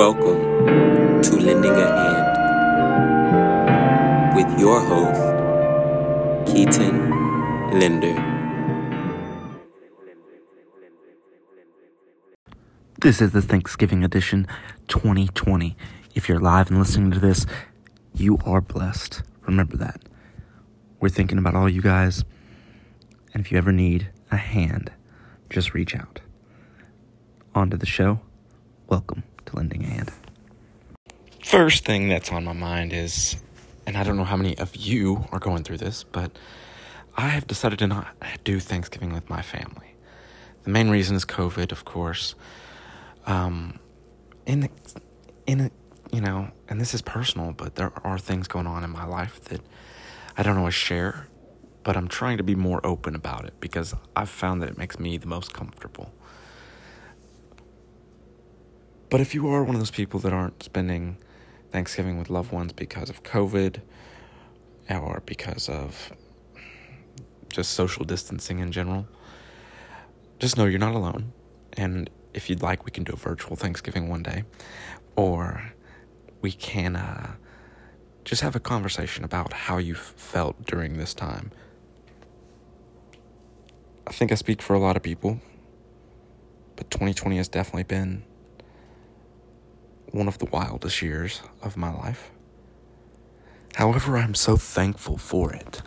Welcome to Lending a Hand with your host, Keaton Linder. This is the Thanksgiving edition 2020. If you're live and listening to this, you are blessed. Remember that. We're thinking about all you guys. And if you ever need a hand, just reach out. On to the show. Welcome to Lending a Hand. First thing that's on my mind is, and I don't know how many of you are going through this, but I have decided to not do Thanksgiving with my family. The main reason is COVID, of course. Um, in in a, you know, and this is personal, but there are things going on in my life that I don't always share, but I'm trying to be more open about it because I've found that it makes me the most comfortable. But if you are one of those people that aren't spending Thanksgiving with loved ones because of COVID or because of just social distancing in general, just know you're not alone. And if you'd like, we can do a virtual Thanksgiving one day, or we can uh, just have a conversation about how you felt during this time. I think I speak for a lot of people, but 2020 has definitely been one of the wildest years of my life. However, I'm so thankful for it.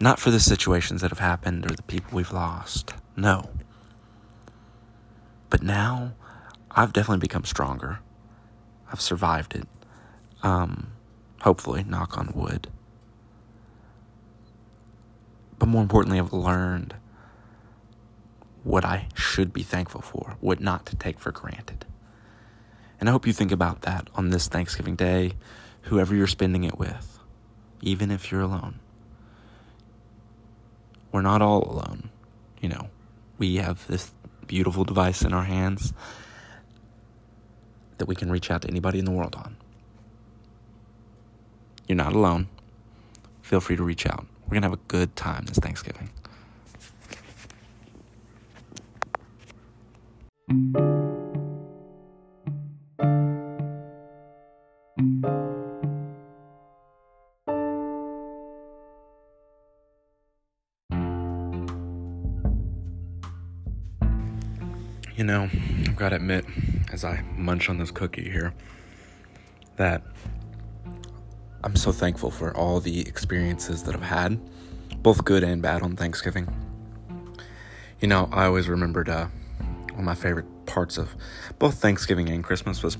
Not for the situations that have happened or the people we've lost. No. But now, I've definitely become stronger. I've survived it. Um, hopefully, knock on wood. But more importantly, I've learned what I should be thankful for, what not to take for granted. And I hope you think about that on this Thanksgiving Day, whoever you're spending it with, even if you're alone. We're not all alone. You know, we have this beautiful device in our hands that we can reach out to anybody in the world on. You're not alone. Feel free to reach out. We're going to have a good time this Thanksgiving. You know, I've got to admit, as I munch on this cookie here, that I'm so thankful for all the experiences that I've had, both good and bad, on Thanksgiving. You know, I always remembered uh, one of my favorite parts of both Thanksgiving and Christmas was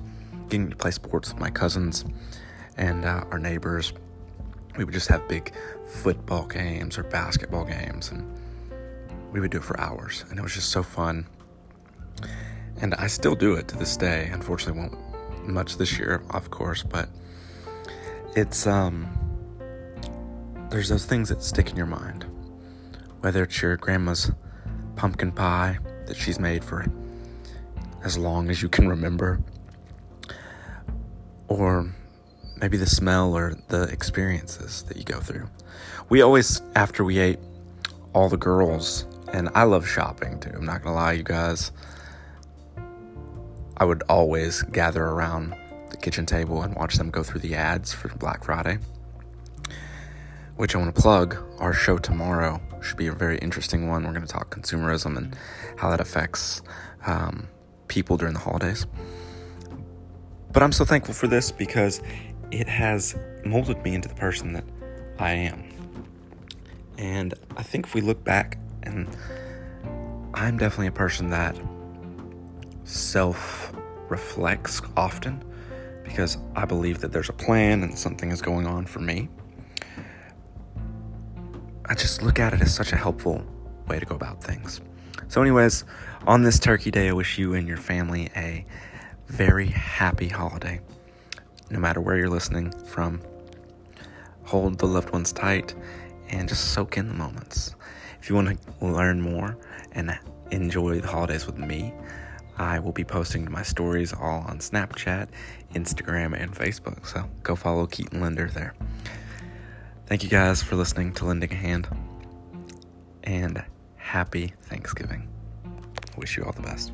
getting to play sports with my cousins and uh, our neighbors. We would just have big football games or basketball games, and we would do it for hours, and it was just so fun. And I still do it to this day. Unfortunately, won't much this year, of course, but it's um there's those things that stick in your mind. Whether it's your grandma's pumpkin pie that she's made for as long as you can remember, or maybe the smell or the experiences that you go through. We always, after we ate, all the girls, and I love shopping too, I'm not gonna lie, you guys. I would always gather around the kitchen table and watch them go through the ads for Black Friday. Which I want to plug. Our show tomorrow should be a very interesting one. We're going to talk consumerism and how that affects um, people during the holidays. But I'm so thankful for this because it has molded me into the person that I am. And I think if we look back, and I'm definitely a person that self reflects often because I believe that there's a plan and something is going on for me. I just look at it as such a helpful way to go about things. So, anyways, on this Turkey Day, I wish you and your family a very happy holiday. No matter where you're listening from, hold the loved ones tight and just soak in the moments. If you want to learn more and enjoy the holidays with me, I will be posting my stories all on Snapchat, Instagram, and Facebook. So go follow Keaton Linder there. Thank you guys for listening to Lending a Hand. And happy Thanksgiving. Wish you all the best.